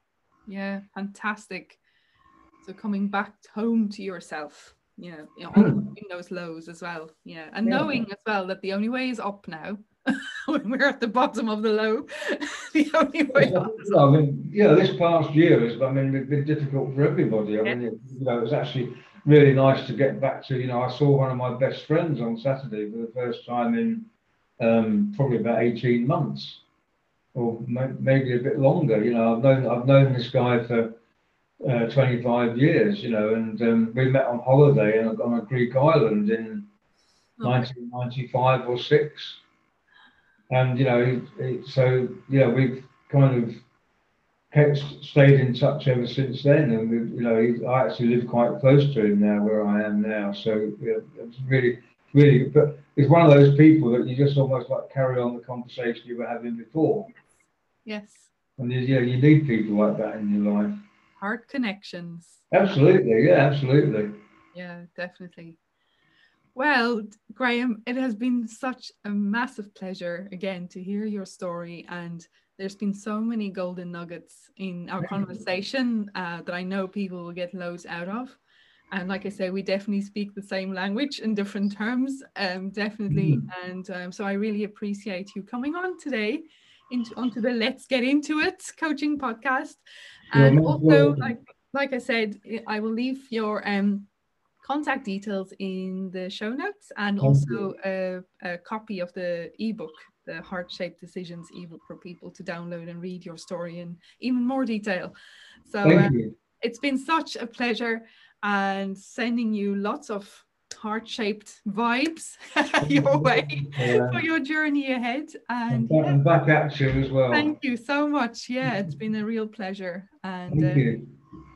Yeah, fantastic. So coming back home to yourself, yeah, you know, mm. in those lows as well. Yeah. And yeah. knowing as well that the only way is up now. when we're at the bottom of the low, the only way up.
I mean, yeah, this past year has, I mean, been difficult for everybody. I mean, you know, it was actually really nice to get back to, you know, I saw one of my best friends on Saturday for the first time in um, probably about 18 months. or maybe a bit longer. You know, I've known I've known this guy for uh, 25 years. You know, and um, we met on holiday on a Greek island in 1995 or six. And you know, it, so you know, we've kind of kept stayed in touch ever since then. And you know, I actually live quite close to him now, where I am now. So you know, it's really, really, but it's one of those people that you just almost like carry on the conversation you were having before.
Yes.
And yeah, you need people like that in your life.
Heart connections.
Absolutely, yeah, absolutely.
Yeah, definitely. Well, Graham, it has been such a massive pleasure again to hear your story. And there's been so many golden nuggets in our conversation uh, that I know people will get loads out of. And like I say, we definitely speak the same language in different terms, um, definitely. Mm-hmm. And um, so I really appreciate you coming on today into onto the Let's Get Into It coaching podcast. And also, like like I said, I will leave your um contact details in the show notes and also a, a, copy of the ebook the heart shaped decisions ebook for people to download and read your story in even more detail so um, it's been such a pleasure and sending you lots of heart shaped vibes your way yeah. for your journey ahead and,
and, yeah. back at you as well
thank you so much yeah it's been a real pleasure and uh,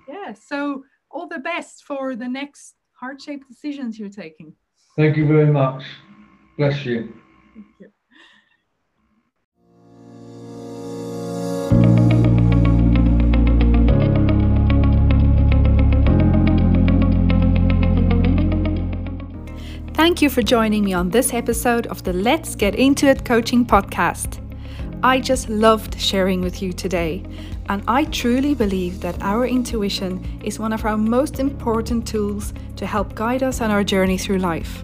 yeah so all the best for the next heart shaped decisions you're taking.
Thank you very much. Bless you. Thank you.
Thank you for joining me on this episode of the Let's Get Into It coaching podcast. I just loved sharing with you today, and I truly believe that our intuition is one of our most important tools to help guide us on our journey through life.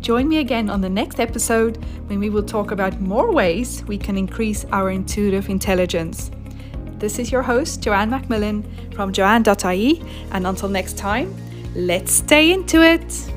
Join me again on the next episode when we will talk about more ways we can increase our intuitive intelligence. This is your host, Joanne Macmillan from joanne.ie, and until next time, let's stay into it.